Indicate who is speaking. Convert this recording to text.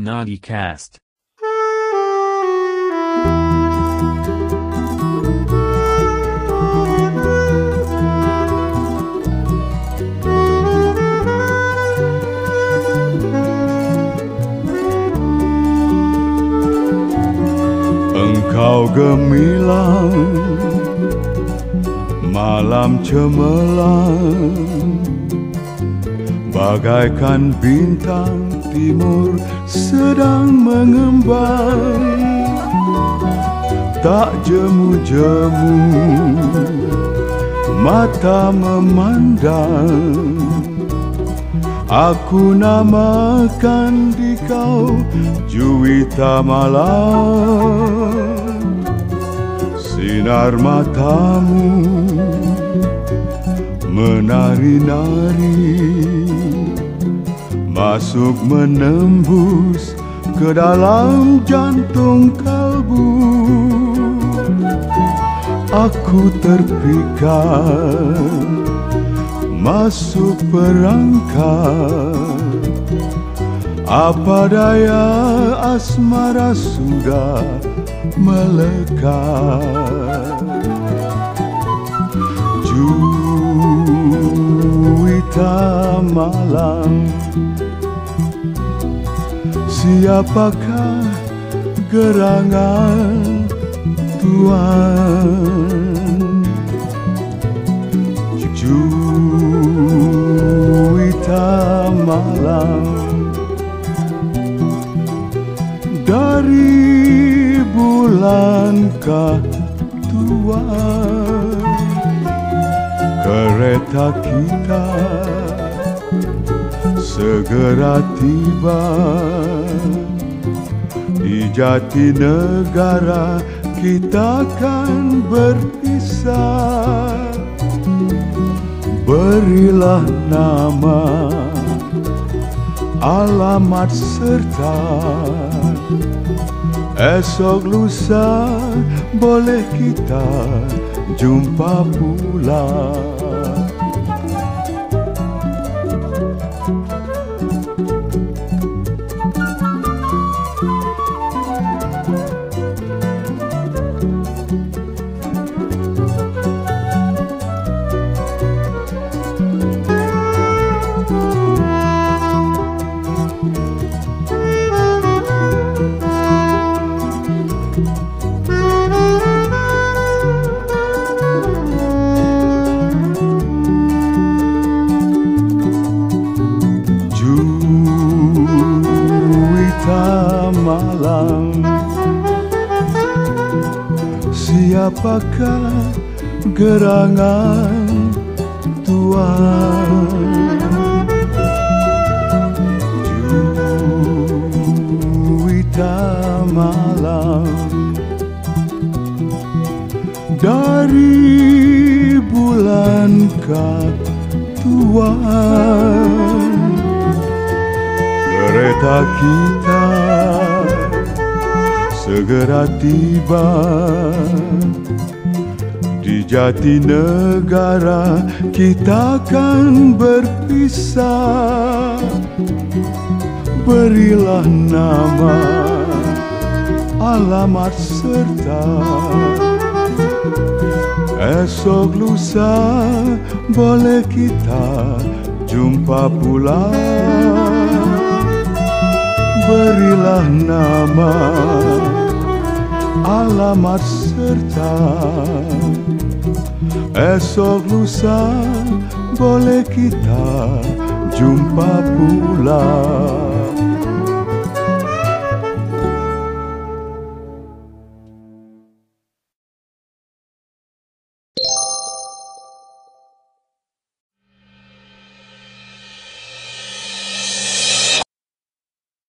Speaker 1: NaughtyCast.
Speaker 2: Engkau gemilang Malam cemerlang Bagaikan bintang timur sedang mengembang. Tak jemu-jemu Mata memandang. Aku namakan di kau Juwita malam Sinar matamu Menari-nari Masuk menembus ke dalam jantung kalbu. Aku terpikat masuk perangkap. Apa daya asmara sudah melekat? Juwita malam Siapakah gerangan Tuhan? Juwita malam Dari bulankah Tuhan? Kereta kita segera tiba Di jati negara kita akan berpisah. Berilah nama Alamat serta Esok lusa boleh kita jumpa pula Siapakah gerangan Tuhan? Juwita malam. Dari bulankah Tuhan. Kereta kita segera tiba Di jati negara kita akan berpisah. Berilah nama alamat serta. Esok lusa boleh kita jumpa pula. Berilah nama alamat serta. Esok lusa boleh kita jumpa pula